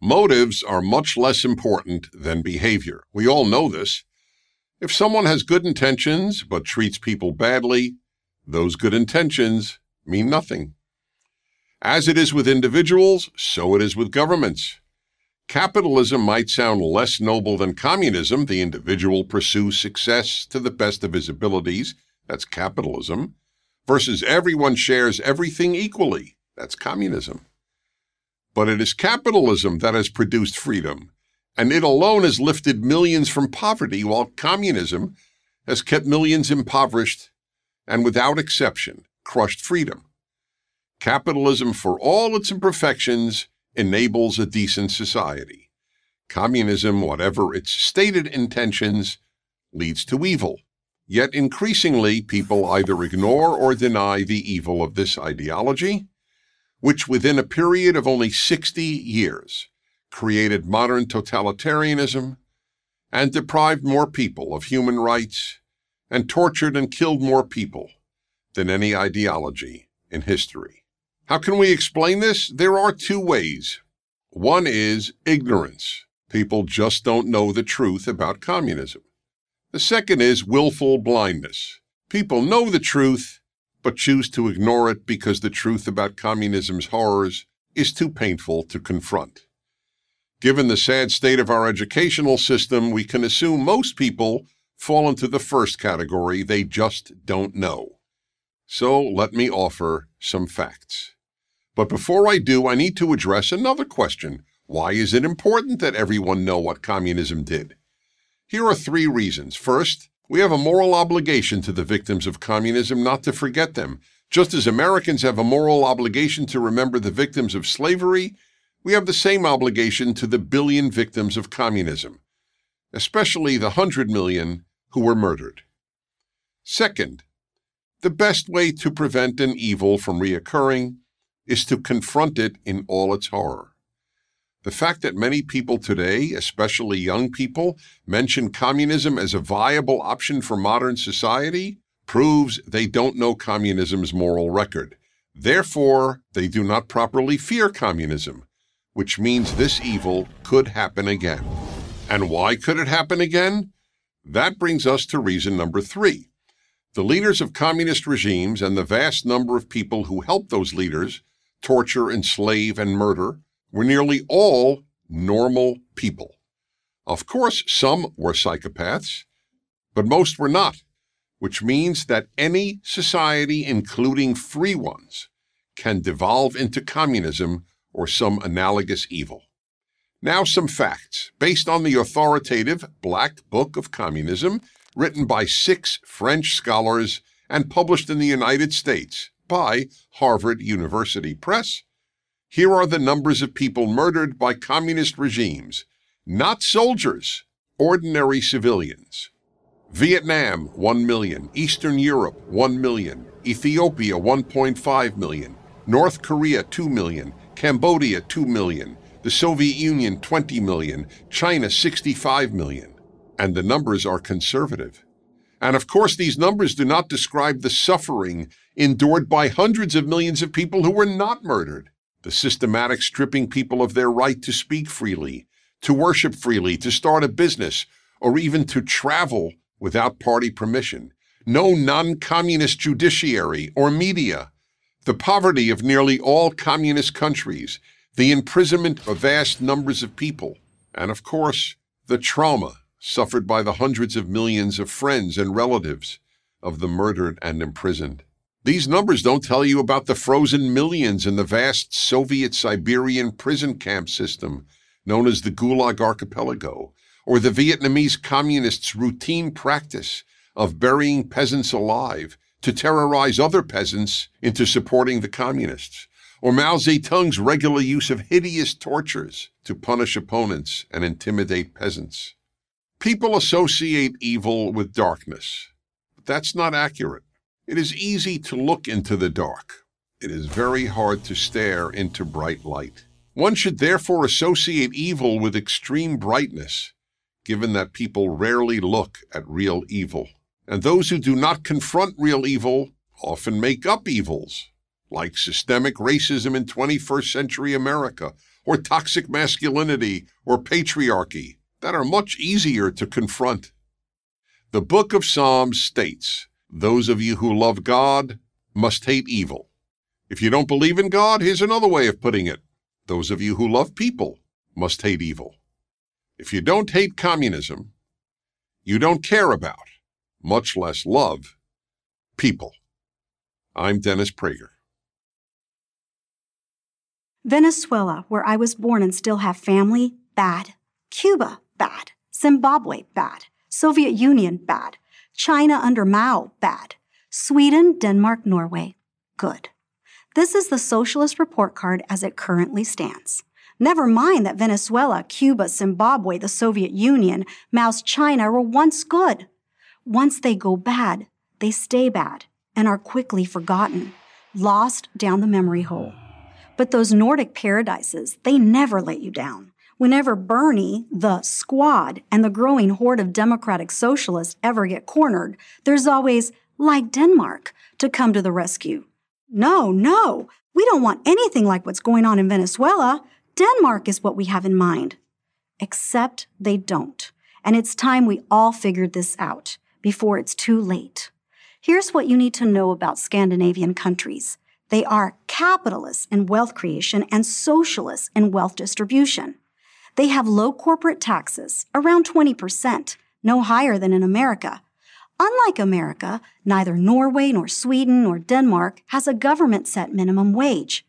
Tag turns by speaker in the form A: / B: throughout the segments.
A: Motives are much less important than behavior. We all know this. If someone has good intentions but treats people badly, those good intentions mean nothing. As it is with individuals, so it is with governments. Capitalism might sound less noble than communism. The individual pursues success to the best of his abilities. That's capitalism. Versus everyone shares everything equally. That's communism. But it is capitalism that has produced freedom, and it alone has lifted millions from poverty, while communism has kept millions impoverished and, without exception, crushed freedom. Capitalism, for all its imperfections, enables a decent society. Communism, whatever its stated intentions, leads to evil. Yet increasingly, people either ignore or deny the evil of this ideology which within a period of only 60 years created modern totalitarianism and deprived more people of human rights and tortured and killed more people than any ideology in history. How can we explain this? There are two ways. One is ignorance. People just don't know the truth about communism. The second is willful blindness. People know the truth but choose to ignore it because the truth about communism's horrors is too painful to confront. Given the sad state of our educational system, we can assume most people fall into the first category, they just don't know. So let me offer some facts. But before I do, I need to address another question. Why is it important that everyone know what communism did? Here are three reasons. First, we have a moral obligation to the victims of communism not to forget them. Just as Americans have a moral obligation to remember the victims of slavery, we have the same obligation to the billion victims of communism, especially the hundred million who were murdered. Second, the best way to prevent an evil from reoccurring is to confront it in all its horror. The fact that many people today, especially young people, mention communism as a viable option for modern society proves they don't know communism's moral record. Therefore, they do not properly fear communism, which means this evil could happen again. And why could it happen again? That brings us to reason number three. The leaders of communist regimes and the vast number of people who help those leaders torture, enslave, and murder were nearly all normal people. Of course, some were psychopaths, but most were not, which means that any society, including free ones, can devolve into communism or some analogous evil. Now, some facts based on the authoritative Black Book of Communism, written by six French scholars and published in the United States by Harvard University Press here are the numbers of people murdered by communist regimes, not soldiers, ordinary civilians. Vietnam, 1 million. Eastern Europe, 1 million. Ethiopia, 1.5 million. North Korea, 2 million. Cambodia, 2 million. The Soviet Union, 20 million. China, 65 million. And the numbers are conservative. And of course, these numbers do not describe the suffering endured by hundreds of millions of people who were not murdered the systematic stripping people of their right to speak freely, to worship freely, to start a business, or even to travel without party permission, no non communist judiciary or media, the poverty of nearly all communist countries, the imprisonment of vast numbers of people, and of course, the trauma suffered by the hundreds of millions of friends and relatives of the murdered and imprisoned. These numbers don't tell you about the frozen millions in the vast Soviet Siberian prison camp system known as the Gulag Archipelago, or the Vietnamese communists' routine practice of burying peasants alive to terrorize other peasants into supporting the communists, or Mao Zedong's regular use of hideous tortures to punish opponents and intimidate peasants. People associate evil with darkness, but that's not accurate. It is easy to look into the dark. It is very hard to stare into bright light. One should therefore associate evil with extreme brightness, given that people rarely look at real evil. And those who do not confront real evil often make up evils, like systemic racism in 21st century America, or toxic masculinity or patriarchy that are much easier to confront. The book of Psalms states, Those of you who love God must hate evil. If you don't believe in God, here's another way of putting it. Those of you who love people must hate evil. If you don't hate communism, you don't care about, much less love, people. I'm Dennis Prager.
B: Venezuela, where I was born and still have family, bad. Cuba, bad. Zimbabwe, bad. Soviet Union, bad. China under Mao, bad. Sweden, Denmark, Norway, good. This is the Socialist Report Card as it currently stands. Never mind that Venezuela, Cuba, Zimbabwe, the Soviet Union, Mao's China were once good. Once they go bad, they stay bad and are quickly forgotten, lost down the memory hole. But those Nordic paradises, they never let you down. Whenever Bernie, the squad, and the growing horde of democratic socialists ever get cornered, there's always, like Denmark, to come to the rescue. No, no, we don't want anything like what's going on in Venezuela. Denmark is what we have in mind. Except they don't. And it's time we all figured this out before it's too late. Here's what you need to know about Scandinavian countries they are capitalists in wealth creation and socialists in wealth distribution. They have low corporate taxes, around 20%, no higher than in America. Unlike America, neither Norway nor Sweden nor Denmark has a government set minimum wage.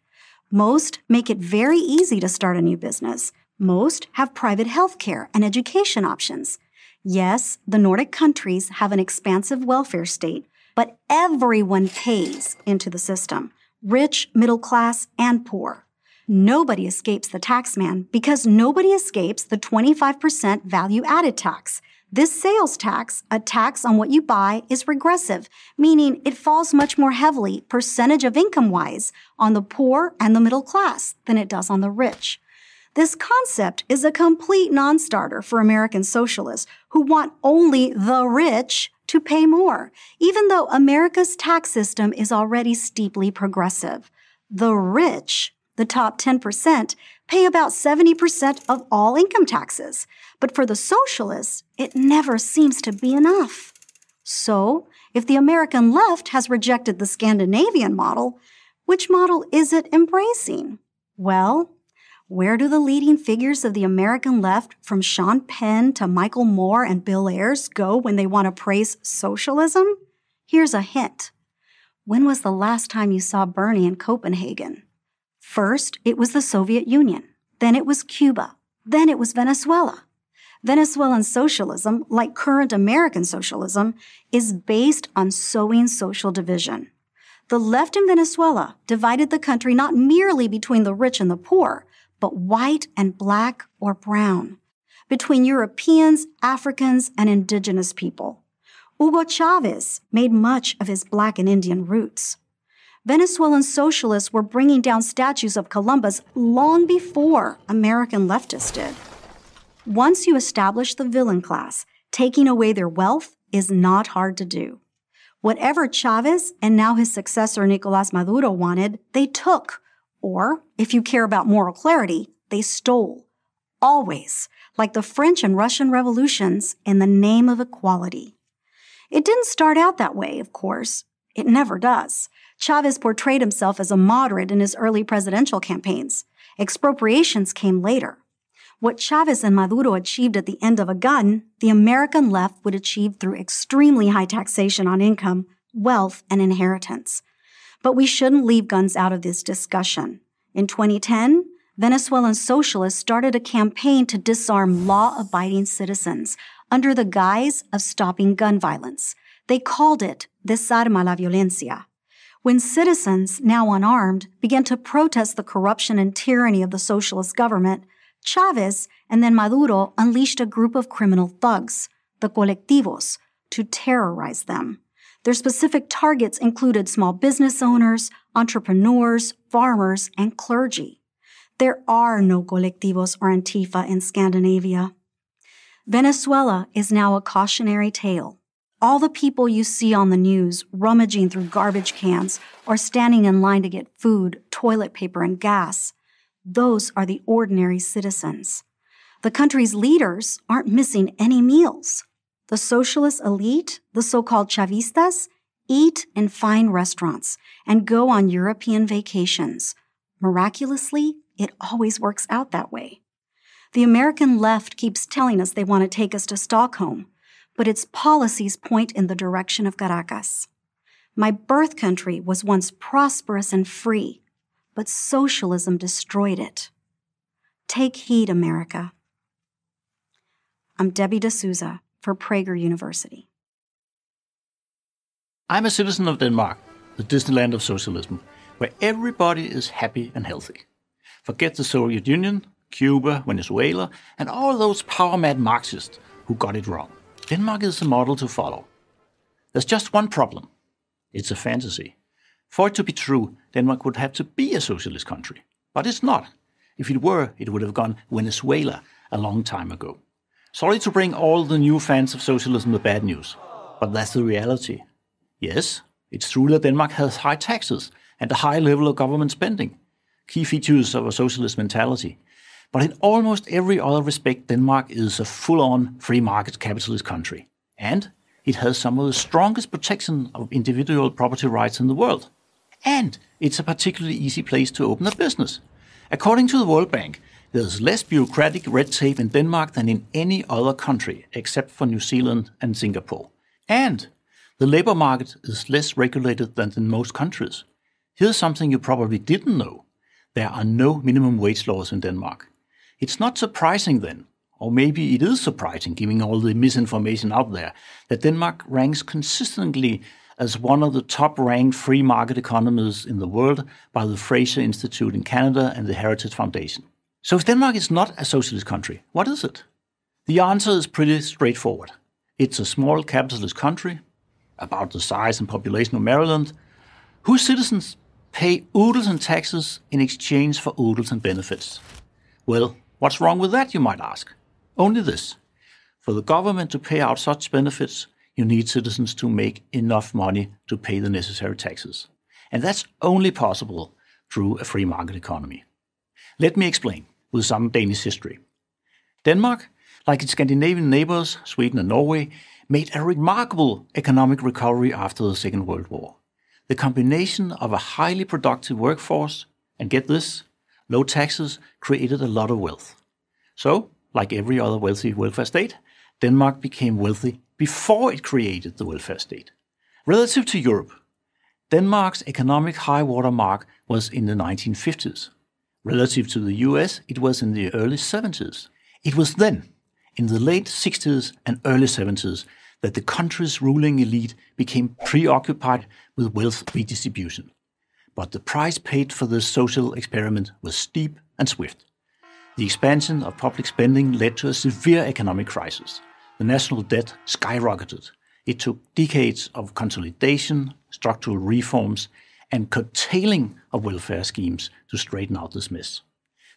B: Most make it very easy to start a new business. Most have private health care and education options. Yes, the Nordic countries have an expansive welfare state, but everyone pays into the system rich, middle class, and poor. Nobody escapes the taxman because nobody escapes the 25% value added tax. This sales tax, a tax on what you buy, is regressive, meaning it falls much more heavily, percentage of income wise, on the poor and the middle class than it does on the rich. This concept is a complete non starter for American socialists who want only the rich to pay more, even though America's tax system is already steeply progressive. The rich the top 10%, pay about 70% of all income taxes. But for the socialists, it never seems to be enough. So, if the American left has rejected the Scandinavian model, which model is it embracing? Well, where do the leading figures of the American left, from Sean Penn to Michael Moore and Bill Ayers, go when they want to praise socialism? Here's a hint. When was the last time you saw Bernie in Copenhagen? First, it was the Soviet Union. Then it was Cuba. Then it was Venezuela. Venezuelan socialism, like current American socialism, is based on sowing social division. The left in Venezuela divided the country not merely between the rich and the poor, but white and black or brown, between Europeans, Africans, and indigenous people. Hugo Chavez made much of his black and Indian roots. Venezuelan socialists were bringing down statues of Columbus long before American leftists did. Once you establish the villain class, taking away their wealth is not hard to do. Whatever Chavez and now his successor Nicolas Maduro wanted, they took. Or, if you care about moral clarity, they stole. Always, like the French and Russian revolutions, in the name of equality. It didn't start out that way, of course. It never does. Chavez portrayed himself as a moderate in his early presidential campaigns. Expropriations came later. What Chavez and Maduro achieved at the end of a gun, the American left would achieve through extremely high taxation on income, wealth, and inheritance. But we shouldn't leave guns out of this discussion. In 2010, Venezuelan socialists started a campaign to disarm law abiding citizens under the guise of stopping gun violence. They called it Desarma la Violencia. When citizens, now unarmed, began to protest the corruption and tyranny of the socialist government, Chavez and then Maduro unleashed a group of criminal thugs, the colectivos, to terrorize them. Their specific targets included small business owners, entrepreneurs, farmers, and clergy. There are no colectivos or Antifa in Scandinavia. Venezuela is now a cautionary tale all the people you see on the news rummaging through garbage cans or standing in line to get food, toilet paper, and gas, Those are the ordinary citizens. The country's leaders aren't missing any meals. The socialist elite, the so called Chavistas, eat in fine restaurants and go on European vacations. Miraculously, it always works out that way. The American left keeps telling us they want to take us to Stockholm, but its policies point in the direction of Caracas. My birth country was once prosperous and free, but socialism destroyed it. Take heed, America. I'm Debbie D'Souza for Prager University.
C: I'm a citizen of Denmark, the Disneyland of socialism, where everybody is happy and healthy. Forget the Soviet Union, Cuba, Venezuela, and all those power mad Marxists who got it wrong. Denmark is a model to follow. There's just one problem it's a fantasy. For it to be true, Denmark would have to be a socialist country. But it's not. If it were, it would have gone Venezuela a long time ago. Sorry to bring all the new fans of socialism the bad news, but that's the reality. Yes, it's true that Denmark has high taxes and a high level of government spending, key features of a socialist mentality. But in almost every other respect, Denmark is a full on free market capitalist country. And it has some of the strongest protection of individual property rights in the world. And it's a particularly easy place to open a business. According to the World Bank, there's less bureaucratic red tape in Denmark than in any other country except for New Zealand and Singapore. And the labor market is less regulated than in most countries. Here's something you probably didn't know. There are no minimum wage laws in Denmark. It's not surprising then, or maybe it is surprising given all the misinformation out there, that Denmark ranks consistently as one of the top ranked free market economies in the world by the Fraser Institute in Canada and the Heritage Foundation. So if Denmark is not a socialist country, what is it? The answer is pretty straightforward. It's a small capitalist country, about the size and population of Maryland, whose citizens pay oodles in taxes in exchange for oodles in benefits. Well, what's wrong with that, you might ask? Only this. For the government to pay out such benefits, you need citizens to make enough money to pay the necessary taxes. And that's only possible through a free market economy. Let me explain with some Danish history. Denmark, like its Scandinavian neighbors, Sweden and Norway, made a remarkable economic recovery after the Second World War. The combination of a highly productive workforce and get this, low taxes created a lot of wealth. So, like every other wealthy welfare state, Denmark became wealthy before it created the welfare state. Relative to Europe, Denmark's economic high water mark was in the 1950s. Relative to the US, it was in the early 70s. It was then, in the late 60s and early 70s, that the country's ruling elite became preoccupied with wealth redistribution. But the price paid for this social experiment was steep and swift. The expansion of public spending led to a severe economic crisis. The national debt skyrocketed. It took decades of consolidation, structural reforms, and curtailing of welfare schemes to straighten out this mess.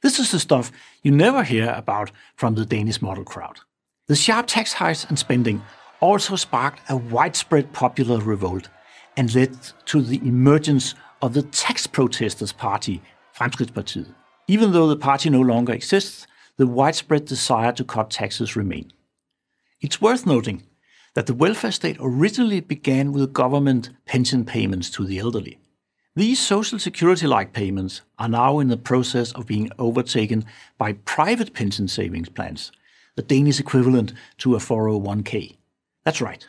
C: This is the stuff you never hear about from the Danish model crowd. The sharp tax hikes and spending also sparked a widespread popular revolt and led to the emergence of the tax protesters party, Fremskridtspartiet. Even though the party no longer exists, the widespread desire to cut taxes remain. It's worth noting that the welfare state originally began with government pension payments to the elderly. These social security like payments are now in the process of being overtaken by private pension savings plans, the Danish equivalent to a 401k. That's right.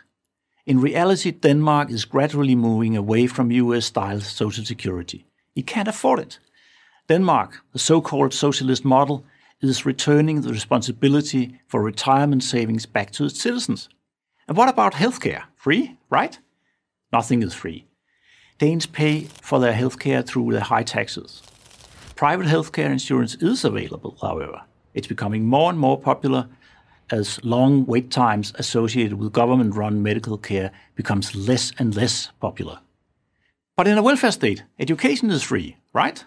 C: In reality, Denmark is gradually moving away from US style social security. It can't afford it. Denmark, the so called socialist model, is returning the responsibility for retirement savings back to its citizens. And what about healthcare? Free, right? Nothing is free. Danes pay for their healthcare through their high taxes. Private healthcare insurance is available, however. It's becoming more and more popular as long wait times associated with government run medical care becomes less and less popular. But in a welfare state, education is free, right?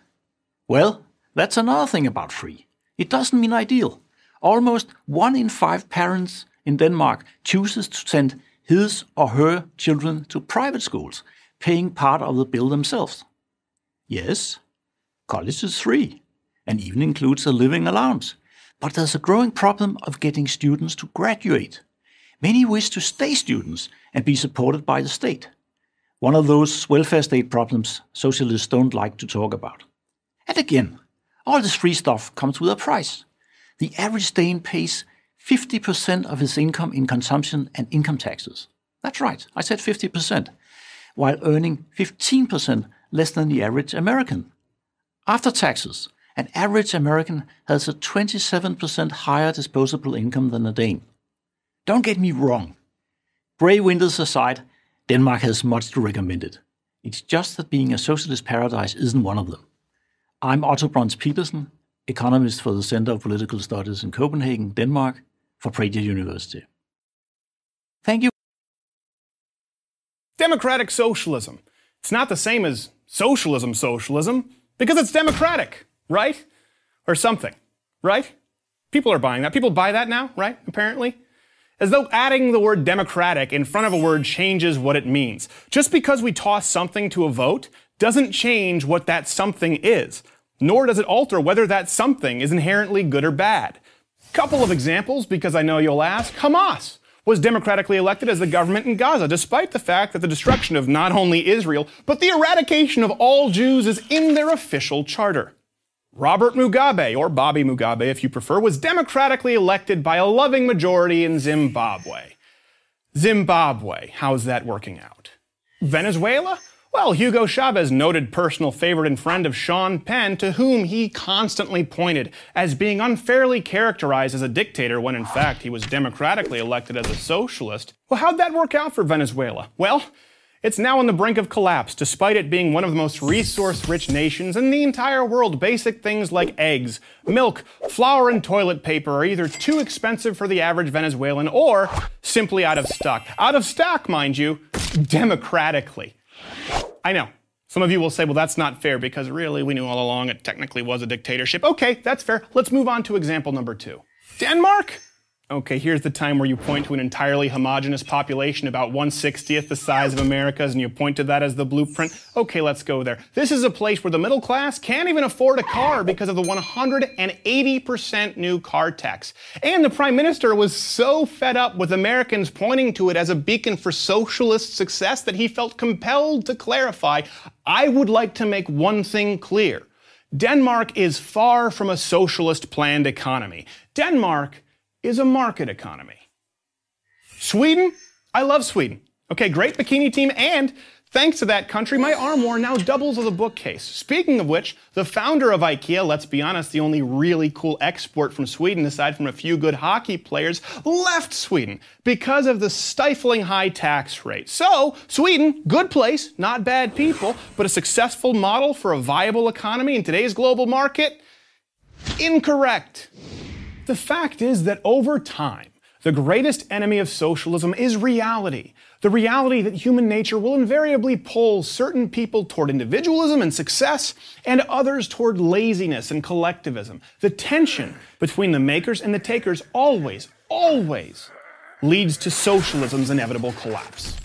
C: Well, that's another thing about free. It doesn't mean ideal. Almost one in five parents in Denmark chooses to send his or her children to private schools paying part of the bill themselves. Yes, college is free. and even includes a living allowance. But there's a growing problem of getting students to graduate. Many wish to stay students and be supported by the state. One of those welfare state problems socialists don't like to talk about. And again, all this free stuff comes with a price. The average Dane pays 50% of his income in consumption and income taxes. That's right, I said 50%, while earning 15% less than the average American. After taxes, an average American has a 27% higher disposable income than a Dane. Don't get me wrong. Grey winters aside, Denmark has much to recommend it. It's just that being a socialist paradise isn't one of them. I'm Otto Brøns Petersen, economist for the Center of Political Studies in Copenhagen, Denmark, for Prager University. Thank you.
D: Democratic socialism. It's not the same as socialism socialism because it's democratic, right? Or something, right? People are buying that. People buy that now, right? Apparently. As though adding the word democratic in front of a word changes what it means. Just because we toss something to a vote doesn't change what that something is, nor does it alter whether that something is inherently good or bad. Couple of examples, because I know you'll ask. Hamas was democratically elected as the government in Gaza, despite the fact that the destruction of not only Israel, but the eradication of all Jews is in their official charter. Robert Mugabe, or Bobby Mugabe if you prefer, was democratically elected by a loving majority in Zimbabwe. Zimbabwe, how's that working out? Venezuela? Well, Hugo Chavez, noted personal favorite and friend of Sean Penn, to whom he constantly pointed as being unfairly characterized as a dictator when in fact he was democratically elected as a socialist. Well, how'd that work out for Venezuela? Well, it's now on the brink of collapse, despite it being one of the most resource rich nations in the entire world. Basic things like eggs, milk, flour, and toilet paper are either too expensive for the average Venezuelan or simply out of stock. Out of stock, mind you, democratically. I know. Some of you will say, well, that's not fair because really we knew all along it technically was a dictatorship. Okay, that's fair. Let's move on to example number two. Denmark? Okay, here's the time where you point to an entirely homogenous population, about 160th the size of America's, and you point to that as the blueprint. Okay, let's go there. This is a place where the middle class can't even afford a car because of the 180% new car tax. And the prime minister was so fed up with Americans pointing to it as a beacon for socialist success that he felt compelled to clarify I would like to make one thing clear. Denmark is far from a socialist planned economy. Denmark is a market economy. Sweden, I love Sweden. Okay, great bikini team, and thanks to that country, my armoire now doubles as a bookcase. Speaking of which, the founder of IKEA, let's be honest, the only really cool export from Sweden, aside from a few good hockey players, left Sweden because of the stifling high tax rate. So, Sweden, good place, not bad people, but a successful model for a viable economy in today's global market? Incorrect. The fact is that over time, the greatest enemy of socialism is reality. The reality that human nature will invariably pull certain people toward individualism and success, and others toward laziness and collectivism. The tension between the makers and the takers always, always leads to socialism's inevitable collapse.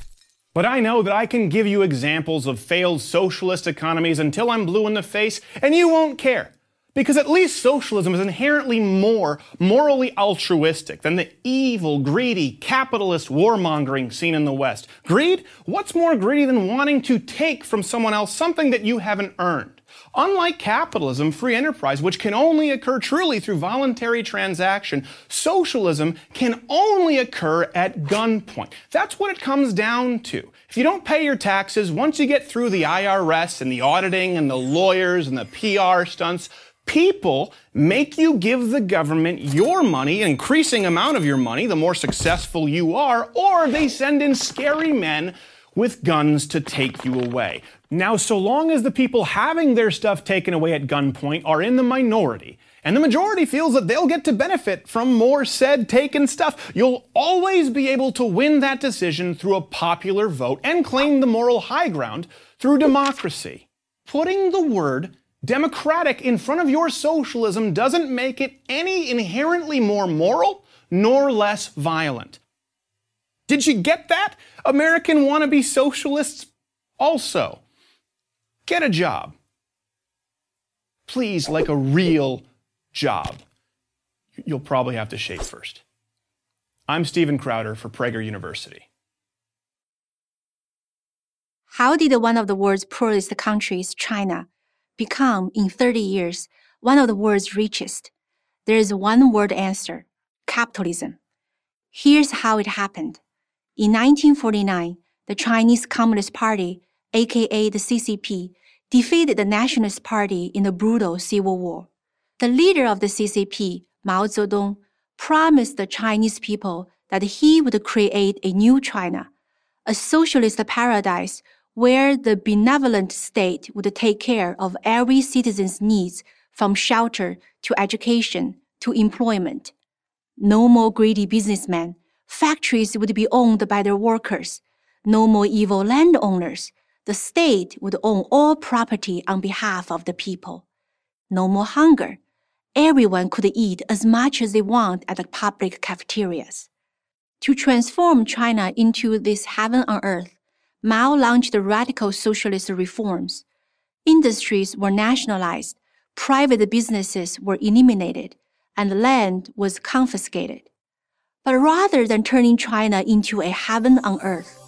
D: But I know that I can give you examples of failed socialist economies until I'm blue in the face, and you won't care. Because at least socialism is inherently more morally altruistic than the evil, greedy, capitalist warmongering seen in the West. Greed? What's more greedy than wanting to take from someone else something that you haven't earned? Unlike capitalism, free enterprise, which can only occur truly through voluntary transaction, socialism can only occur at gunpoint. That's what it comes down to. If you don't pay your taxes, once you get through the IRS and the auditing and the lawyers and the PR stunts, People make you give the government your money, increasing amount of your money, the more successful you are, or they send in scary men with guns to take you away. Now, so long as the people having their stuff taken away at gunpoint are in the minority, and the majority feels that they'll get to benefit from more said taken stuff, you'll always be able to win that decision through a popular vote and claim the moral high ground through democracy. Putting the word democratic in front of your socialism doesn't make it any inherently more moral nor less violent. Did you get that? American wannabe socialists also. Get a job. please, like a real job, you'll probably have to shave first. I'm Steven Crowder for Prager University.
E: How did one of the world's poorest countries, China, become, in 30 years, one of the world's richest? There is one word answer capitalism. Here's how it happened. In 1949, the Chinese Communist Party, aka the CCP, defeated the Nationalist Party in the brutal civil war. The leader of the CCP, Mao Zedong, promised the Chinese people that he would create a new China, a socialist paradise where the benevolent state would take care of every citizen's needs from shelter to education to employment. No more greedy businessmen. Factories would be owned by their workers. No more evil landowners. The state would own all property on behalf of the people. No more hunger. Everyone could eat as much as they want at the public cafeterias. To transform China into this heaven on earth, Mao launched radical socialist reforms. Industries were nationalized, private businesses were eliminated, and land was confiscated. But rather than turning China into a heaven on earth,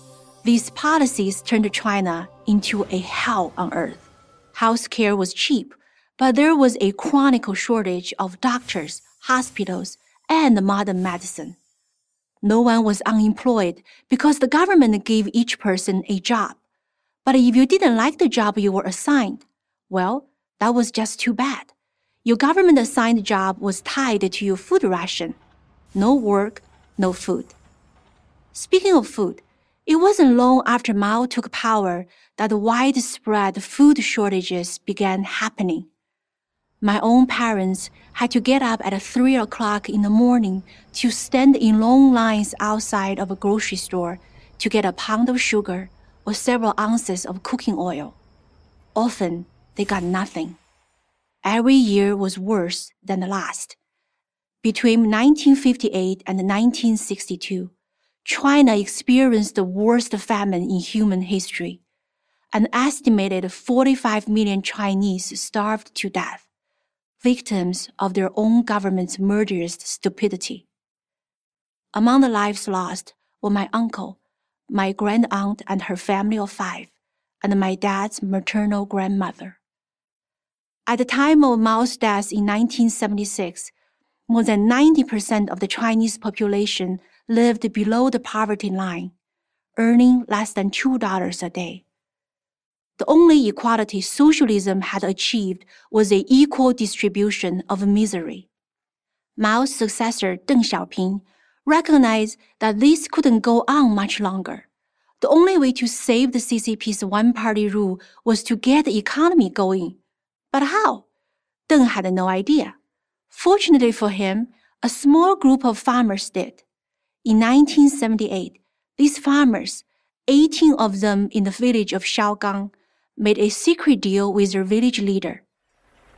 E: these policies turned China into a hell on earth. Healthcare was cheap, but there was a chronic shortage of doctors, hospitals, and modern medicine. No one was unemployed because the government gave each person a job. But if you didn't like the job you were assigned, well, that was just too bad. Your government assigned job was tied to your food ration. No work, no food. Speaking of food, it wasn't long after Mao took power that widespread food shortages began happening. My own parents had to get up at 3 o'clock in the morning to stand in long lines outside of a grocery store to get a pound of sugar or several ounces of cooking oil. Often, they got nothing. Every year was worse than the last. Between 1958 and 1962, China experienced the worst famine in human history. An estimated 45 million Chinese starved to death victims of their own government's murderous stupidity. Among the lives lost were my uncle, my grand aunt and her family of five, and my dad's maternal grandmother. At the time of Mao's death in 1976, more than 90% of the Chinese population lived below the poverty line, earning less than $2 a day. The only equality socialism had achieved was a equal distribution of misery. Mao's successor Deng Xiaoping recognized that this couldn't go on much longer. The only way to save the CCP's one-party rule was to get the economy going. But how? Deng had no idea. Fortunately for him, a small group of farmers did. In 1978, these farmers, 18 of them in the village of Xiaogang, made a secret deal with their village leader.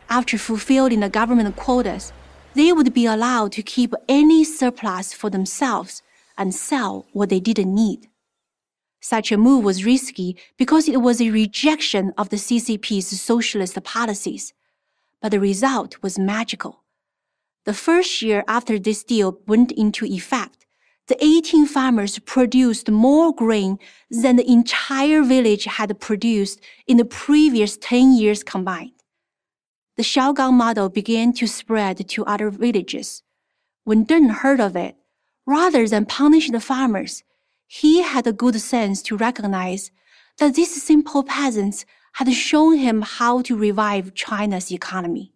E: After fulfilling the government quotas, they would be allowed to keep any surplus for themselves and sell what they didn't need. Such a move was risky because it was a rejection of the CCP's socialist policies, but the result was magical. The first year after this deal went into effect, the 18 farmers produced more grain than the entire village had produced in the previous 10 years combined. The Xiaogang model began to spread to other villages. When Deng heard of it, rather than punish the farmers, he had the good sense to recognize that these simple peasants had shown him how to revive China's economy.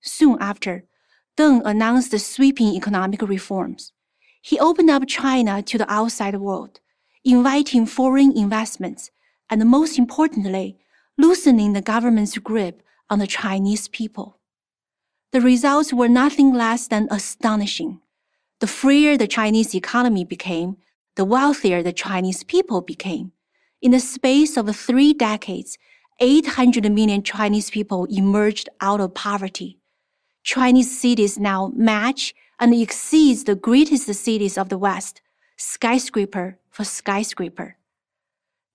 E: Soon after, Deng announced sweeping economic reforms. He opened up China to the outside world, inviting foreign investments, and most importantly, loosening the government's grip on the Chinese people. The results were nothing less than astonishing. The freer the Chinese economy became, the wealthier the Chinese people became. In the space of three decades, 800 million Chinese people emerged out of poverty. Chinese cities now match and exceeds the greatest cities of the West, skyscraper for skyscraper.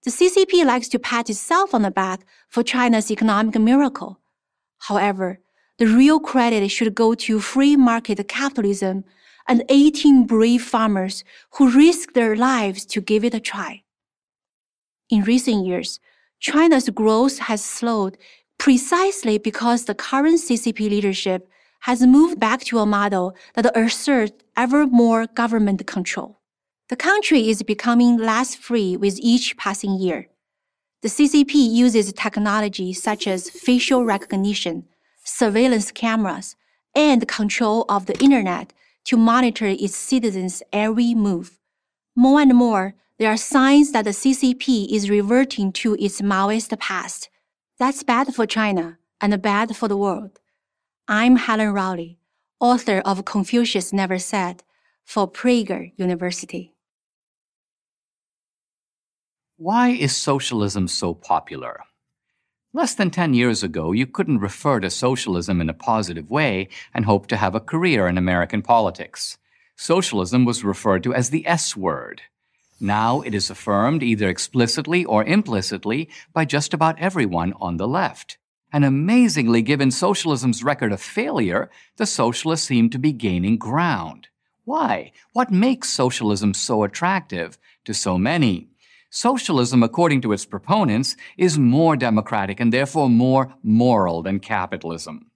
E: The CCP likes to pat itself on the back for China's economic miracle. However, the real credit should go to free market capitalism and 18 brave farmers who risked their lives to give it a try. In recent years, China's growth has slowed precisely because the current CCP leadership has moved back to a model that asserts ever more government control. The country is becoming less free with each passing year. The CCP uses technology such as facial recognition, surveillance cameras, and control of the internet to monitor its citizens' every move. More and more, there are signs that the CCP is reverting to its Maoist past. That's bad for China and bad for the world. I'm Helen Raleigh, author of Confucius Never Said for Prager University.
F: Why is socialism so popular? Less than 10 years ago, you couldn't refer to socialism in a positive way and hope to have a career in American politics. Socialism was referred to as the S word. Now it is affirmed either explicitly or implicitly by just about everyone on the left. And amazingly, given socialism's record of failure, the socialists seem to be gaining ground. Why? What makes socialism so attractive to so many? Socialism, according to its proponents, is more democratic and therefore more moral than capitalism.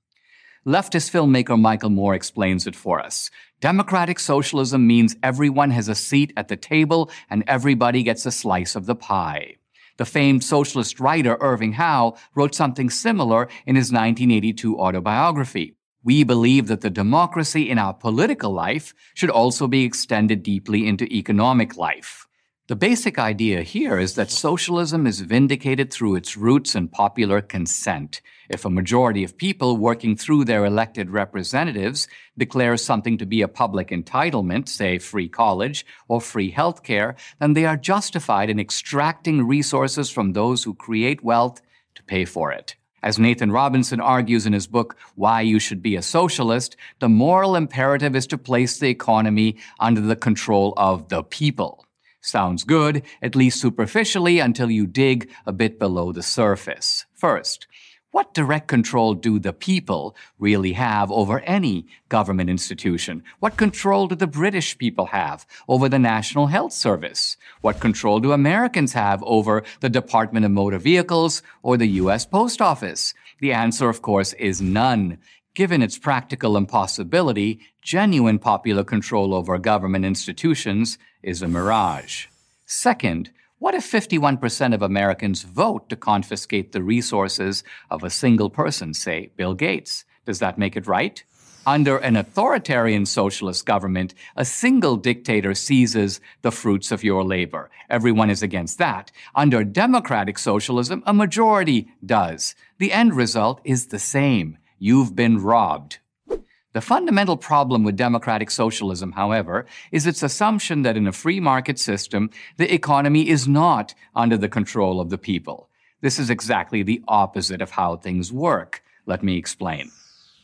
F: Leftist filmmaker Michael Moore explains it for us. Democratic socialism means everyone has a seat at the table and everybody gets a slice of the pie. The famed socialist writer Irving Howe wrote something similar in his 1982 autobiography. We believe that the democracy in our political life should also be extended deeply into economic life. The basic idea here is that socialism is vindicated through its roots in popular consent. If a majority of people working through their elected representatives declare something to be a public entitlement, say free college or free health care, then they are justified in extracting resources from those who create wealth to pay for it. As Nathan Robinson argues in his book, Why You Should Be a Socialist, the moral imperative is to place the economy under the control of the people. Sounds good, at least superficially, until you dig a bit below the surface. First, what direct control do the people really have over any government institution? What control do the British people have over the National Health Service? What control do Americans have over the Department of Motor Vehicles or the U.S. Post Office? The answer, of course, is none. Given its practical impossibility, genuine popular control over government institutions is a mirage. Second, what if 51% of Americans vote to confiscate the resources of a single person, say Bill Gates? Does that make it right? Under an authoritarian socialist government, a single dictator seizes the fruits of your labor. Everyone is against that. Under democratic socialism, a majority does. The end result is the same. You've been robbed. The fundamental problem with democratic socialism, however, is its assumption that in a free market system, the economy is not under the control of the people. This is exactly the opposite of how things work. Let me explain.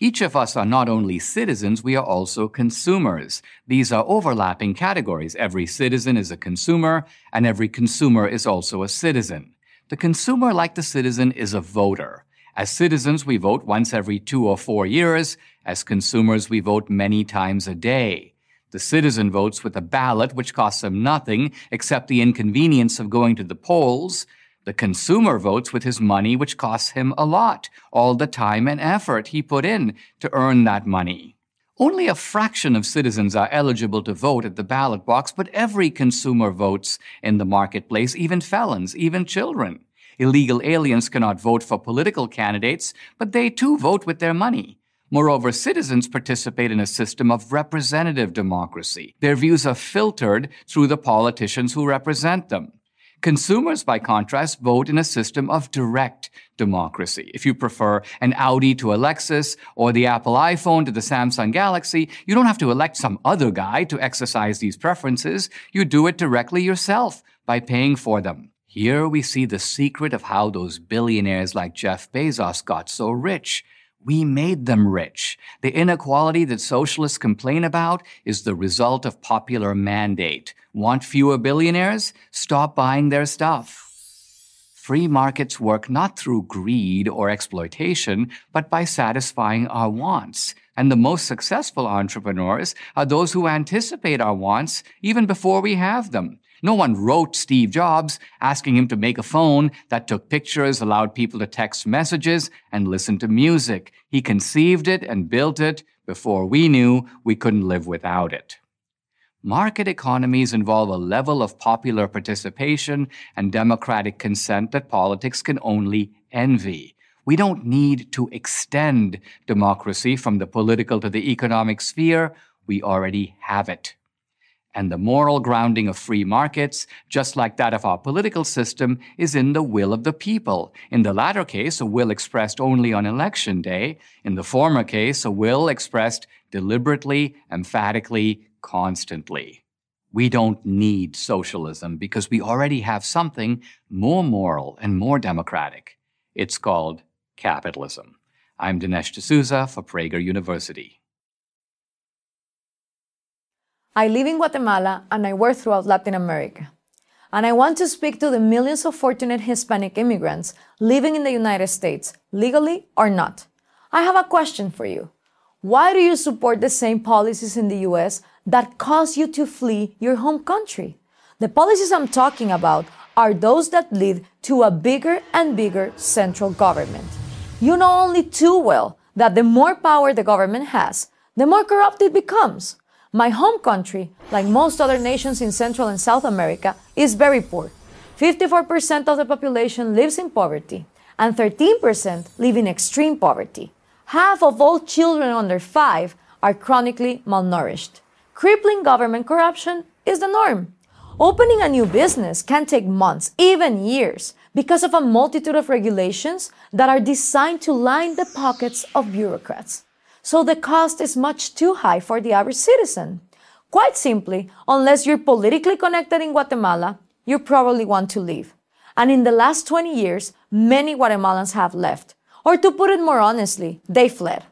F: Each of us are not only citizens, we are also consumers. These are overlapping categories. Every citizen is a consumer, and every consumer is also a citizen. The consumer, like the citizen, is a voter. As citizens, we vote once every two or four years. As consumers, we vote many times a day. The citizen votes with a ballot which costs him nothing except the inconvenience of going to the polls. The consumer votes with his money which costs him a lot, all the time and effort he put in to earn that money. Only a fraction of citizens are eligible to vote at the ballot box, but every consumer votes in the marketplace, even felons, even children. Illegal aliens cannot vote for political candidates, but they too vote with their money. Moreover, citizens participate in a system of representative democracy. Their views are filtered through the politicians who represent them. Consumers, by contrast, vote in a system of direct democracy. If you prefer an Audi to a Lexus or the Apple iPhone to the Samsung Galaxy, you don't have to elect some other guy to exercise these preferences. You do it directly yourself by paying for them. Here we see the secret of how those billionaires like Jeff Bezos got so rich. We made them rich. The inequality that socialists complain about is the result of popular mandate. Want fewer billionaires? Stop buying their stuff. Free markets work not through greed or exploitation, but by satisfying our wants. And the most successful entrepreneurs are those who anticipate our wants even before we have them. No one wrote Steve Jobs asking him to make a phone that took pictures, allowed people to text messages, and listen to music. He conceived it and built it before we knew we couldn't live without it. Market economies involve a level of popular participation and democratic consent that politics can only envy. We don't need to extend democracy from the political to the economic sphere. We already have it. And the moral grounding of free markets, just like that of our political system, is in the will of the people. In the latter case, a will expressed only on election day. In the former case, a will expressed deliberately, emphatically, constantly. We don't need socialism because we already have something more moral and more democratic. It's called capitalism. I'm Dinesh D'Souza for Prager University.
G: I live in Guatemala and I work throughout Latin America. And I want to speak to the millions of fortunate Hispanic immigrants living in the United States, legally or not. I have a question for you. Why do you support the same policies in the US that cause you to flee your home country? The policies I'm talking about are those that lead to a bigger and bigger central government. You know only too well that the more power the government has, the more corrupt it becomes. My home country, like most other nations in Central and South America, is very poor. 54% of the population lives in poverty, and 13% live in extreme poverty. Half of all children under five are chronically malnourished. Crippling government corruption is the norm. Opening a new business can take months, even years, because of a multitude of regulations that are designed to line the pockets of bureaucrats. So the cost is much too high for the average citizen. Quite simply, unless you're politically connected in Guatemala, you probably want to leave. And in the last 20 years, many Guatemalans have left. Or to put it more honestly, they fled.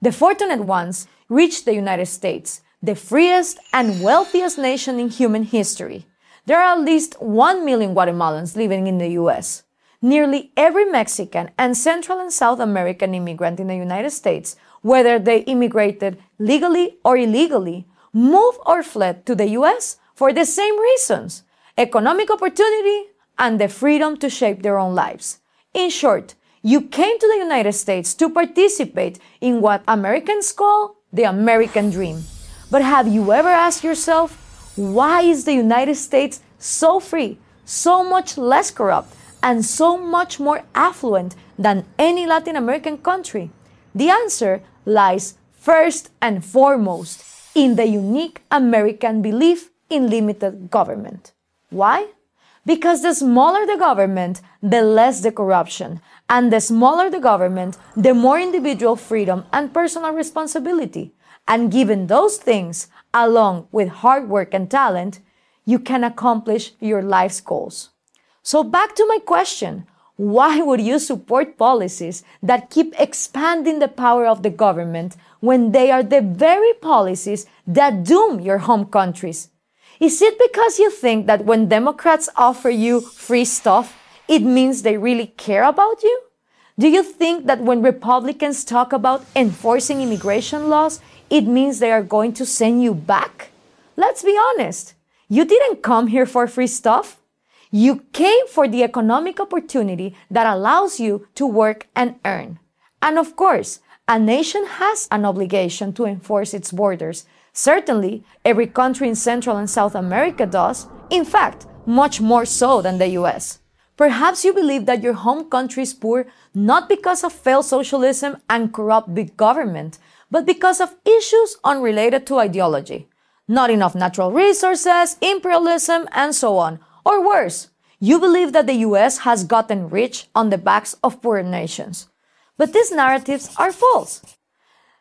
G: The fortunate ones reached the United States, the freest and wealthiest nation in human history. There are at least 1 million Guatemalans living in the US. Nearly every Mexican and Central and South American immigrant in the United States, whether they immigrated legally or illegally, moved or fled to the US for the same reasons economic opportunity and the freedom to shape their own lives. In short, you came to the United States to participate in what Americans call the American dream. But have you ever asked yourself, why is the United States so free, so much less corrupt, and so much more affluent than any Latin American country? The answer lies first and foremost in the unique American belief in limited government. Why? Because the smaller the government, the less the corruption. And the smaller the government, the more individual freedom and personal responsibility. And given those things, along with hard work and talent, you can accomplish your life's goals. So back to my question. Why would you support policies that keep expanding the power of the government when they are the very policies that doom your home countries? Is it because you think that when Democrats offer you free stuff, it means they really care about you? Do you think that when Republicans talk about enforcing immigration laws, it means they are going to send you back? Let's be honest. You didn't come here for free stuff. You came for the economic opportunity that allows you to work and earn. And of course, a nation has an obligation to enforce its borders. Certainly, every country in Central and South America does. In fact, much more so than the US. Perhaps you believe that your home country is poor not because of failed socialism and corrupt big government, but because of issues unrelated to ideology. Not enough natural resources, imperialism, and so on. Or worse, you believe that the US has gotten rich on the backs of poor nations. But these narratives are false.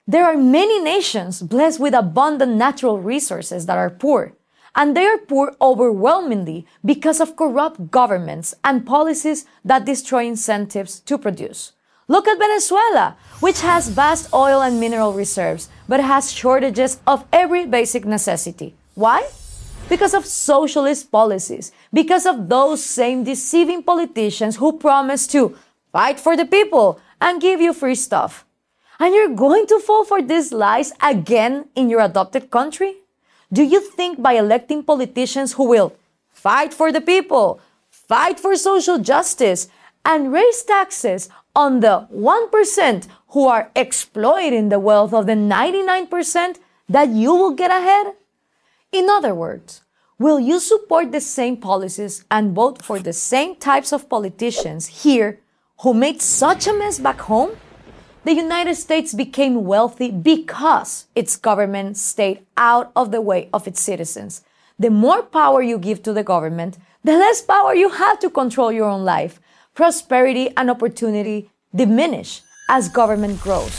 G: There are many nations blessed with abundant natural resources that are poor, and they are poor overwhelmingly because of corrupt governments and policies that destroy incentives to produce. Look at Venezuela, which has vast oil and mineral reserves, but has shortages of every basic necessity. Why? Because of socialist policies, because of those same deceiving politicians who promise to fight for the people and give you free stuff. And you're going to fall for these lies again in your adopted country? Do you think by electing politicians who will fight for the people, fight for social justice, and raise taxes on the 1% who are exploiting the wealth of the 99% that you will get ahead? In other words, will you support the same policies and vote for the same types of politicians here who made such a mess back home? The United States became wealthy because its government stayed out of the way of its citizens. The more power you give to the government, the less power you have to control your own life. Prosperity and opportunity diminish as government grows.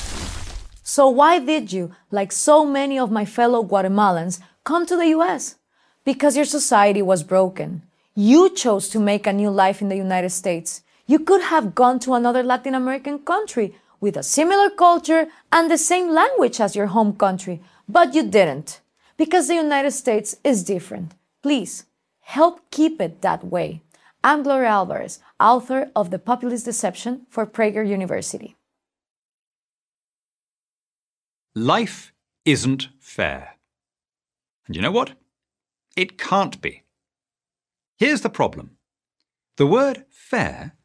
G: So why did you, like so many of my fellow Guatemalans, come to the US? Because your society was broken. You chose to make a new life in the United States. You could have gone to another Latin American country with a similar culture and the same language as your home country, but you didn't. Because the United States is different. Please, help keep it that way. I'm Gloria Alvarez, author of The Populist Deception for Prager University.
H: Life isn't fair. And you know what? It can't be. Here's the problem the word fair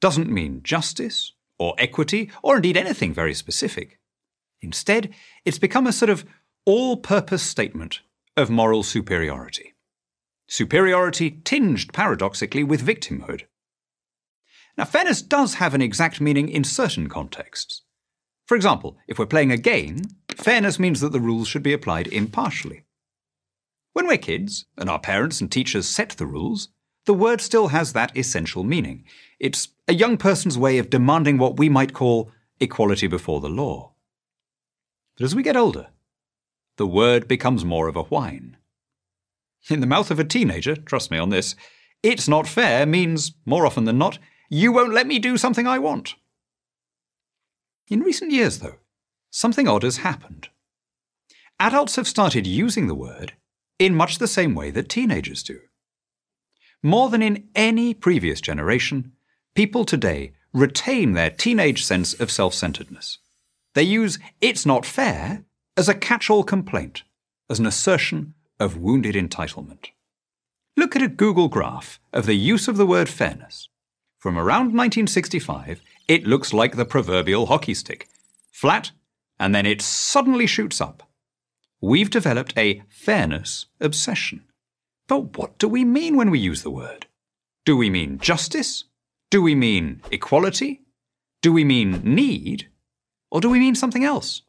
H: doesn't mean justice or equity or indeed anything very specific. Instead, it's become a sort of all purpose statement of moral superiority. Superiority tinged paradoxically with victimhood. Now, fairness does have an exact meaning in certain contexts. For example, if we're playing a game, fairness means that the rules should be applied impartially. When we're kids, and our parents and teachers set the rules, the word still has that essential meaning. It's a young person's way of demanding what we might call equality before the law. But as we get older, the word becomes more of a whine. In the mouth of a teenager, trust me on this, it's not fair means, more often than not, you won't let me do something I want. In recent years, though, something odd has happened. Adults have started using the word in much the same way that teenagers do. More than in any previous generation, people today retain their teenage sense of self centeredness. They use it's not fair as a catch all complaint, as an assertion of wounded entitlement. Look at a Google graph of the use of the word fairness. From around 1965, it looks like the proverbial hockey stick flat, and then it suddenly shoots up. We've developed a fairness obsession. But what do we mean when we use the word? Do we mean justice? Do we mean equality? Do we mean need? Or do we mean something else?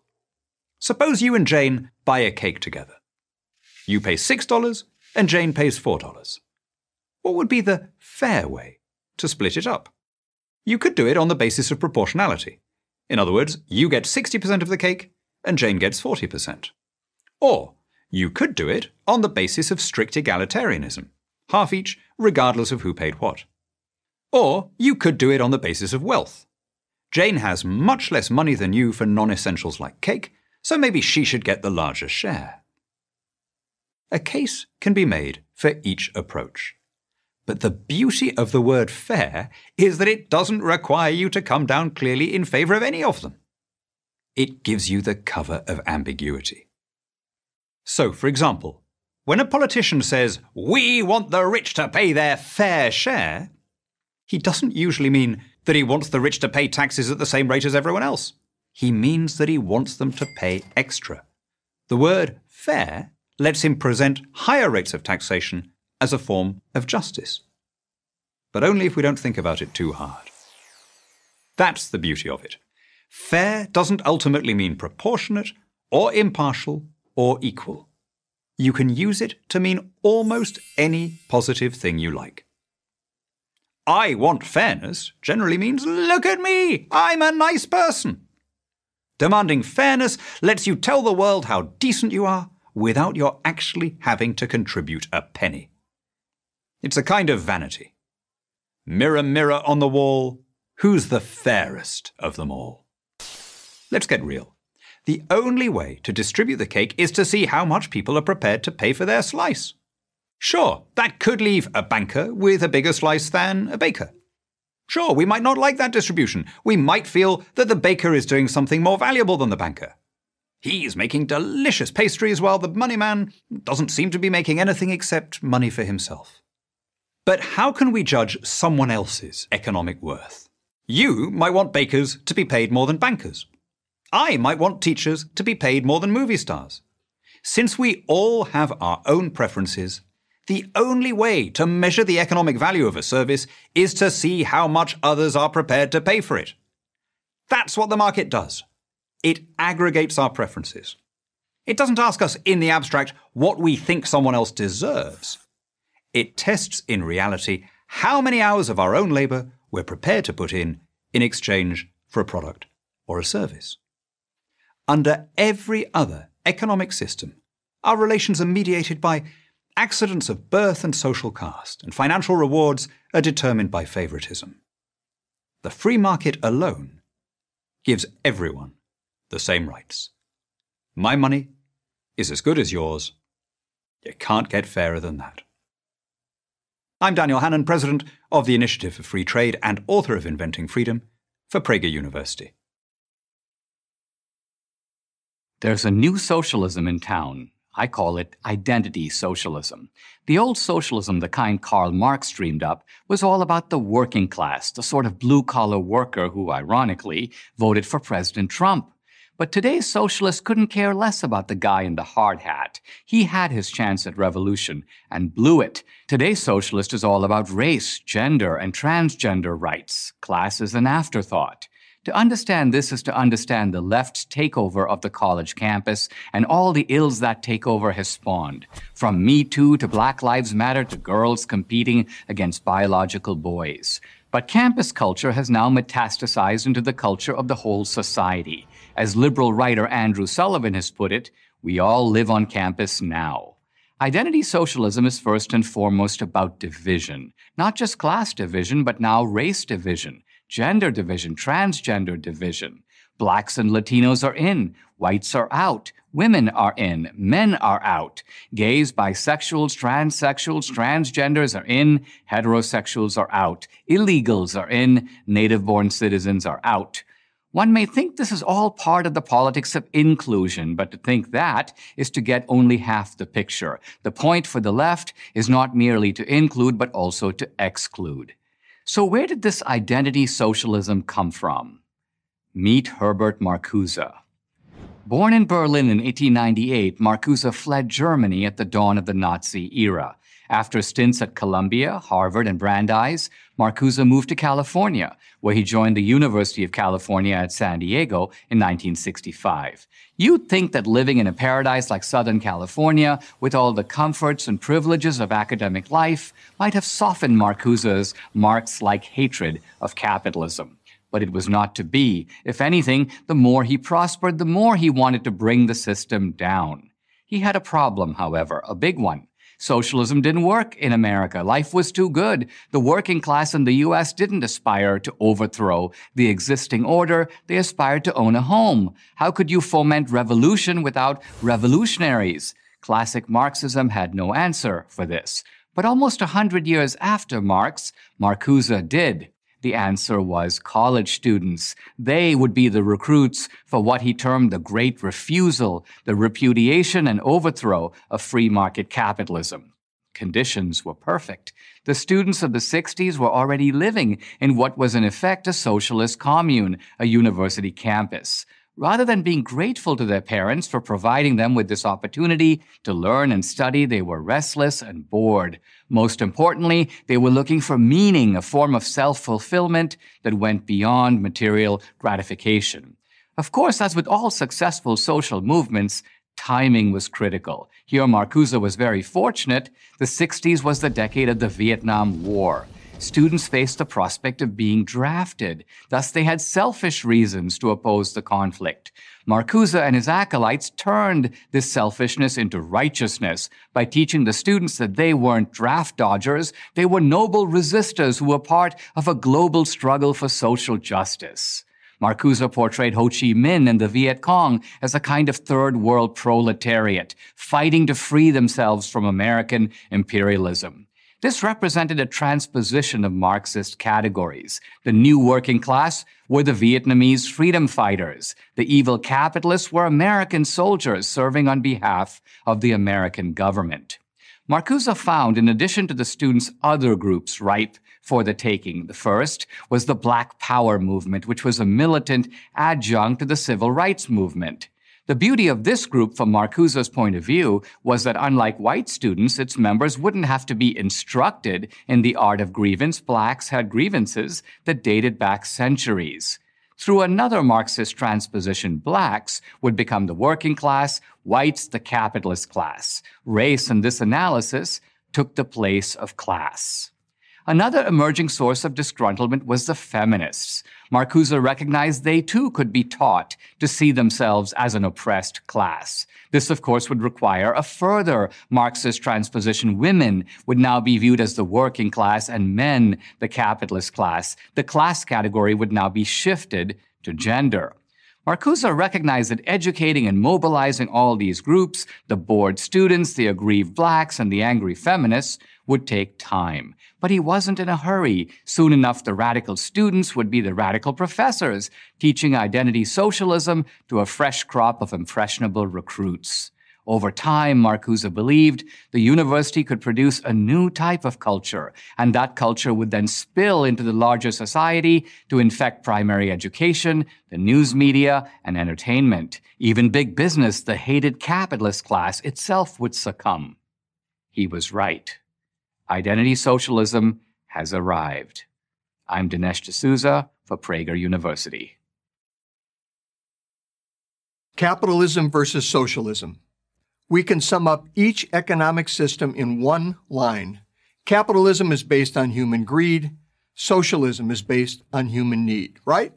H: Suppose you and Jane buy a cake together. You pay $6 and Jane pays $4. What would be the fair way to split it up? You could do it on the basis of proportionality. In other words, you get 60% of the cake and Jane gets 40%. Or you could do it on the basis of strict egalitarianism, half each, regardless of who paid what. Or you could do it on the basis of wealth. Jane has much less money than you for non essentials like cake, so maybe she should get the larger share. A case can be made for each approach. But the beauty of the word fair is that it doesn't require you to come down clearly in favour of any of them. It gives you the cover of ambiguity. So, for example, when a politician says, We want the rich to pay their fair share, he doesn't usually mean that he wants the rich to pay taxes at the same rate as everyone else. He means that he wants them to pay extra. The word fair lets him present higher rates of taxation as a form of justice. But only if we don't think about it too hard. That's the beauty of it. Fair doesn't ultimately mean proportionate, or impartial, or equal. You can use it to mean almost any positive thing you like. I want fairness generally means look at me, I'm a nice person. Demanding fairness lets you tell the world how decent you are without your actually having to contribute a penny. It's a kind of vanity. Mirror, mirror on the wall, who's the fairest of them all? Let's get real. The only way to distribute the cake is to see how much people are prepared to pay for their slice. Sure, that could leave a banker with a bigger slice than a baker. Sure, we might not like that distribution. We might feel that the baker is doing something more valuable than the banker. He's making delicious pastries while the money man doesn't seem to be making anything except money for himself. But how can we judge someone else's economic worth? You might want bakers to be paid more than bankers. I might want teachers to be paid more than movie stars. Since we all have our own preferences, the only way to measure the economic value of a service is to see how much others are prepared to pay for it. That's what the market does. It aggregates our preferences. It doesn't ask us in the abstract what we think someone else deserves. It tests in reality how many hours of our own labour we're prepared to put in in exchange for a product or a service. Under every other economic system, our relations are mediated by accidents of birth and social caste, and financial rewards are determined by favoritism. The free market alone gives everyone the same rights. My money is as good as yours. You can't get fairer than that. I'm Daniel Hannan, President of the Initiative for Free Trade and author of Inventing Freedom for Prager University.
F: There's a new socialism in town. I call it identity socialism. The old socialism, the kind Karl Marx dreamed up, was all about the working class, the sort of blue collar worker who, ironically, voted for President Trump. But today's socialists couldn't care less about the guy in the hard hat. He had his chance at revolution and blew it. Today's socialist is all about race, gender, and transgender rights. Class is an afterthought. To understand this is to understand the left's takeover of the college campus and all the ills that takeover has spawned. From Me Too to Black Lives Matter to girls competing against biological boys. But campus culture has now metastasized into the culture of the whole society. As liberal writer Andrew Sullivan has put it, we all live on campus now. Identity socialism is first and foremost about division, not just class division, but now race division, gender division, transgender division. Blacks and Latinos are in, whites are out, women are in, men are out, gays, bisexuals, transsexuals, transgenders are in, heterosexuals are out, illegals are in, native born citizens are out. One may think this is all part of the politics of inclusion, but to think that is to get only half the picture. The point for the left is not merely to include, but also to exclude. So where did this identity socialism come from? Meet Herbert Marcuse. Born in Berlin in 1898, Marcuse fled Germany at the dawn of the Nazi era. After stints at Columbia, Harvard, and Brandeis, Marcuse moved to California, where he joined the University of California at San Diego in 1965. You'd think that living in a paradise like Southern California, with all the comforts and privileges of academic life, might have softened Marcuse's Marx like hatred of capitalism. But it was not to be. If anything, the more he prospered, the more he wanted to bring the system down. He had a problem, however, a big one. Socialism didn't work in America. Life was too good. The working class in the U.S. didn't aspire to overthrow the existing order. They aspired to own a home. How could you foment revolution without revolutionaries? Classic Marxism had no answer for this. But almost a hundred years after Marx, Marcuse did. The answer was college students. They would be the recruits for what he termed the great refusal, the repudiation and overthrow of free market capitalism. Conditions were perfect. The students of the 60s were already living in what was in effect a socialist commune, a university campus. Rather than being grateful to their parents for providing them with this opportunity to learn and study, they were restless and bored. Most importantly, they were looking for meaning, a form of self-fulfillment that went beyond material gratification. Of course, as with all successful social movements, timing was critical. Here, Marcuse was very fortunate. The 60s was the decade of the Vietnam War students faced the prospect of being drafted. Thus, they had selfish reasons to oppose the conflict. Marcuse and his acolytes turned this selfishness into righteousness by teaching the students that they weren't draft dodgers, they were noble resistors who were part of a global struggle for social justice. Marcuse portrayed Ho Chi Minh and the Viet Cong as a kind of third world proletariat, fighting to free themselves from American imperialism. This represented a transposition of Marxist categories. The new working class were the Vietnamese freedom fighters. The evil capitalists were American soldiers serving on behalf of the American government. Marcuse found, in addition to the students, other groups ripe for the taking. The first was the Black Power movement, which was a militant adjunct to the civil rights movement. The beauty of this group, from Marcuse's point of view, was that unlike white students, its members wouldn't have to be instructed in the art of grievance. Blacks had grievances that dated back centuries. Through another Marxist transposition, blacks would become the working class, whites the capitalist class. Race in this analysis took the place of class. Another emerging source of disgruntlement was the feminists. Marcuse recognized they too could be taught to see themselves as an oppressed class. This, of course, would require a further Marxist transposition. Women would now be viewed as the working class and men the capitalist class. The class category would now be shifted to gender. Marcuse recognized that educating and mobilizing all these groups, the bored students, the aggrieved blacks, and the angry feminists, would take time. But he wasn't in a hurry. Soon enough, the radical students would be the radical professors, teaching identity socialism to a fresh crop of impressionable recruits. Over time, Marcuse believed the university could produce a new type of culture, and that culture would then spill into the larger society to infect primary education, the news media, and entertainment. Even big business, the hated capitalist class itself would succumb. He was right. Identity socialism has arrived. I'm Dinesh D'Souza for Prager University.
I: Capitalism versus socialism. We can sum up each economic system in one line. Capitalism is based on human greed. Socialism is based on human need, right?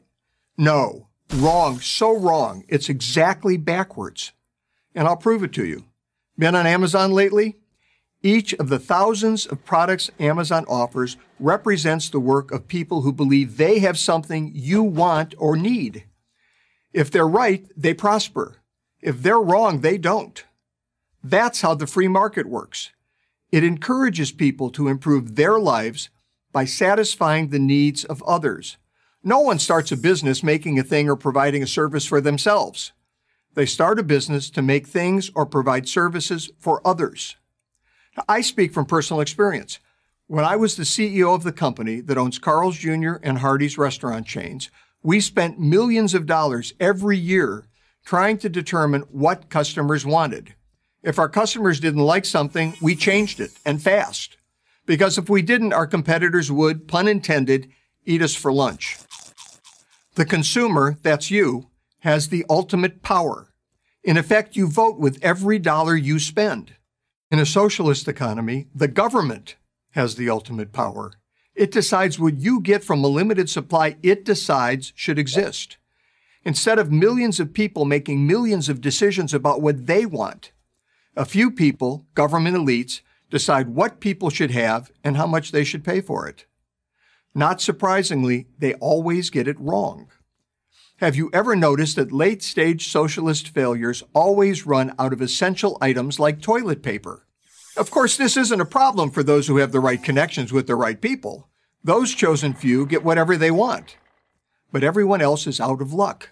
I: No. Wrong. So wrong. It's exactly backwards. And I'll prove it to you. Been on Amazon lately? Each of the thousands of products Amazon offers represents the work of people who believe they have something you want or need. If they're right, they prosper. If they're wrong, they don't. That's how the free market works. It encourages people to improve their lives by satisfying the needs of others. No one starts a business making a thing or providing a service for themselves. They start a business to make things or provide services for others. I speak from personal experience. When I was the CEO of the company that owns Carl's Jr. and Hardee's restaurant chains, we spent millions of dollars every year trying to determine what customers wanted. If our customers didn't like something, we changed it and fast. Because if we didn't, our competitors would, pun intended, eat us for lunch. The consumer, that's you, has the ultimate power. In effect, you vote with every dollar you spend. In a socialist economy, the government has the ultimate power. It decides what you get from a limited supply it decides should exist. Instead of millions of people making millions of decisions about what they want, a few people, government elites, decide what people should have and how much they should pay for it. Not surprisingly, they always get it wrong. Have you ever noticed that late stage socialist failures always run out of essential items like toilet paper? Of course, this isn't a problem for those who have the right connections with the right people. Those chosen few get whatever they want. But everyone else is out of luck.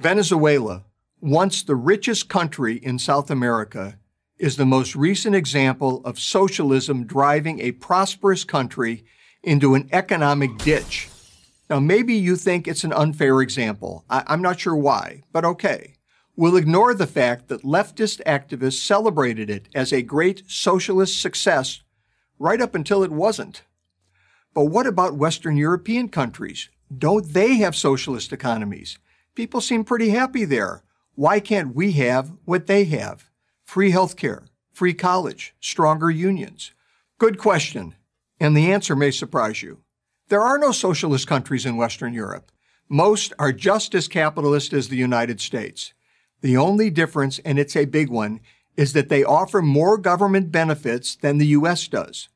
I: Venezuela, once the richest country in South America, is the most recent example of socialism driving a prosperous country into an economic ditch now, maybe you think it's an unfair example. I- am not sure why, but okay. We'll ignore the fact that leftist activists celebrated it as a great socialist success right up until it wasn't. But what about Western European countries? Don't they have socialist economies? People seem pretty happy there. Why can't we have what they have? Free healthcare, free college, stronger unions. Good question, and the answer may surprise you. There are no socialist countries in Western Europe. Most are just as capitalist as the United States. The only difference, and it's a big one, is that they offer more government benefits than the U.S. does.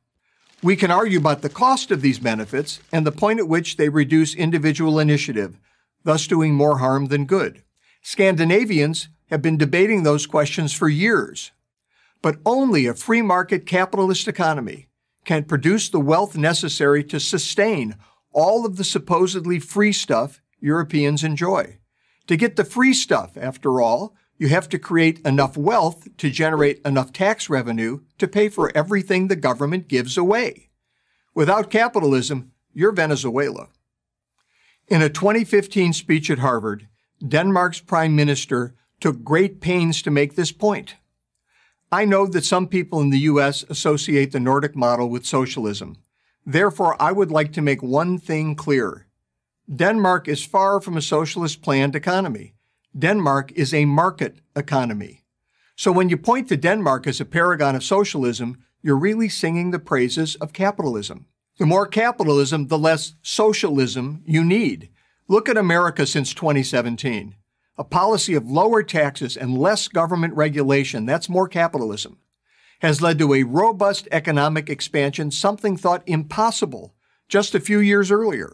I: We can argue about the cost of these benefits and the point at which they reduce individual initiative, thus doing more harm than good. Scandinavians have been debating those questions for years. But only a free market capitalist economy can produce the wealth necessary to sustain all of the supposedly free stuff Europeans enjoy. To get the free stuff, after all, you have to create enough wealth to generate enough tax revenue to pay for everything the government gives away. Without capitalism, you're Venezuela. In a 2015 speech at Harvard, Denmark's prime minister took great pains to make this point. I know that some people in the U.S. associate the Nordic model with socialism. Therefore, I would like to make one thing clear. Denmark is far from a socialist planned economy. Denmark is a market economy. So when you point to Denmark as a paragon of socialism, you're really singing the praises of capitalism. The more capitalism, the less socialism you need. Look at America since 2017. A policy of lower taxes and less government regulation, that's more capitalism, has led to a robust economic expansion, something thought impossible just a few years earlier.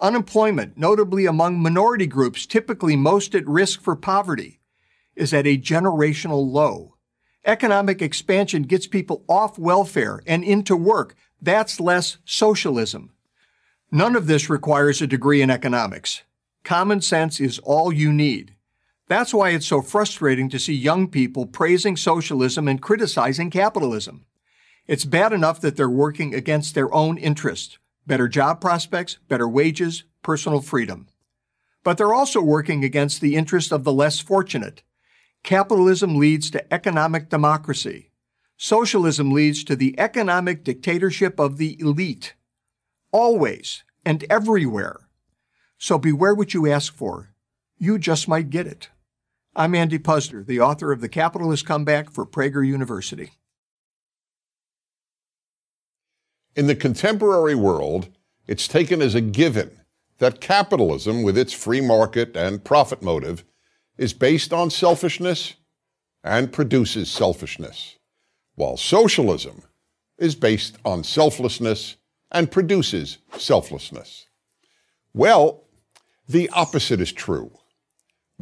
I: Unemployment, notably among minority groups typically most at risk for poverty, is at a generational low. Economic expansion gets people off welfare and into work. That's less socialism. None of this requires a degree in economics. Common sense is all you need. That's why it's so frustrating to see young people praising socialism and criticizing capitalism. It's bad enough that they're working against their own interests better job prospects, better wages, personal freedom. But they're also working against the interest of the less fortunate. Capitalism leads to economic democracy. Socialism leads to the economic dictatorship of the elite. Always and everywhere. So beware what you ask for. You just might get it. I'm Andy Puzder, the author of The Capitalist Comeback for Prager University.
A: In the contemporary world, it's taken as a given that capitalism, with its free market and profit motive, is based on selfishness and produces selfishness, while socialism is based on selflessness and produces selflessness. Well, the opposite is true.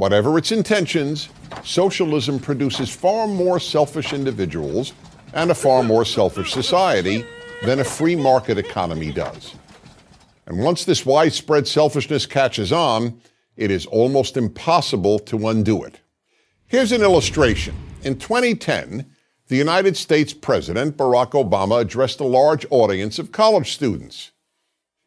A: Whatever its intentions, socialism produces far more selfish individuals and a far more selfish society than a free market economy does. And once this widespread selfishness catches on, it is almost impossible to undo it. Here's an illustration. In 2010, the United States President Barack Obama addressed a large audience of college students.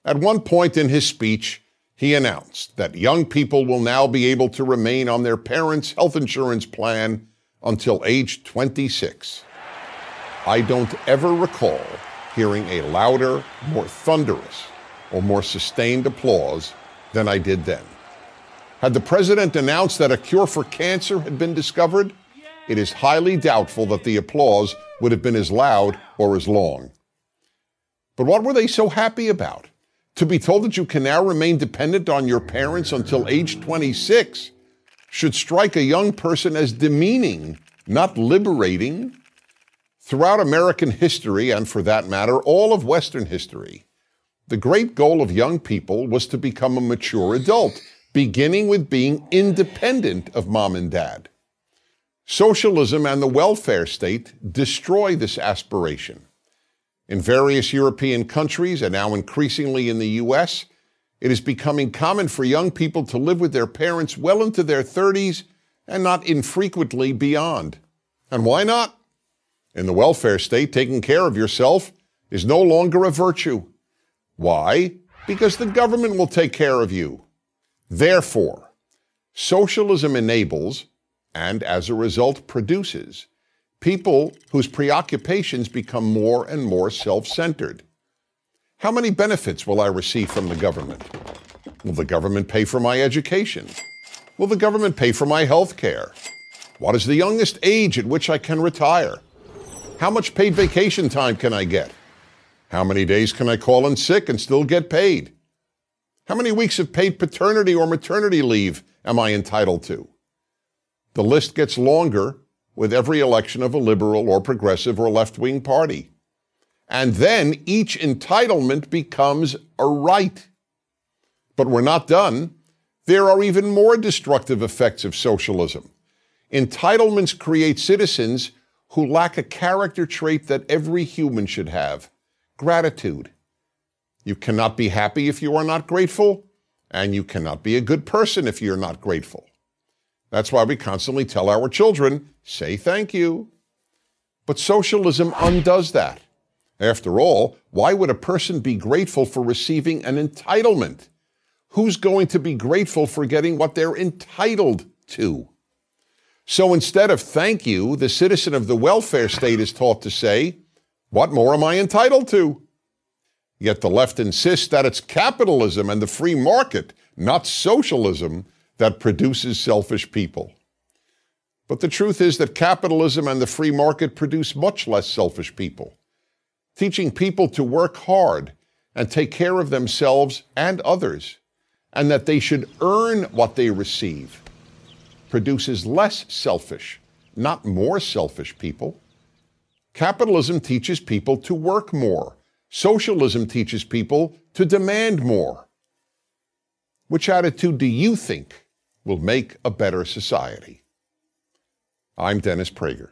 A: At one point in his speech, he announced that young people will now be able to remain on their parents' health insurance plan until age 26. I don't ever recall hearing a louder, more thunderous, or more sustained applause than I did then. Had the president announced that a cure for cancer had been discovered, it is highly doubtful that the applause would have been as loud or as long. But what were they so happy about? To be told that you can now remain dependent on your parents until age 26 should strike a young person as demeaning, not liberating. Throughout American history, and for that matter, all of Western history, the great goal of young people was to become a mature adult, beginning with being independent of mom and dad. Socialism and the welfare state destroy this aspiration. In various European countries, and now increasingly in the US, it is becoming common for young people to live with their parents well into their 30s and not infrequently beyond. And why not? In the welfare state, taking care of yourself is no longer a virtue. Why? Because the government will take care of you. Therefore, socialism enables, and as a result produces, people whose preoccupations become more and more self centered. How many benefits will I receive from the government? Will the government pay for my education? Will the government pay for my health care? What is the youngest age at which I can retire? How much paid vacation time can I get? How many days can I call in sick and still get paid? How many weeks of paid paternity or maternity leave am I entitled to? The list gets longer with every election of a liberal or progressive or left wing party. And then each entitlement becomes a right. But we're not done. There are even more destructive effects of socialism. Entitlements create citizens who lack a character trait that every human should have gratitude. You cannot be happy if you are not grateful, and you cannot be a good person if you're not grateful. That's why we constantly tell our children, say thank you. But socialism undoes that. After all, why would a person be grateful for receiving an entitlement? Who's going to be grateful for getting what they're entitled to? So instead of thank you, the citizen of the welfare state is taught to say, What more am I entitled to? Yet the left insists that it's capitalism and the free market, not socialism, that produces selfish people. But the truth is that capitalism and the free market produce much less selfish people. Teaching people to work hard and take care of themselves and others, and that they should earn what they receive, produces less selfish, not more selfish people. Capitalism teaches people to work more. Socialism teaches people to demand more. Which attitude do you think will make a better society? I'm Dennis Prager.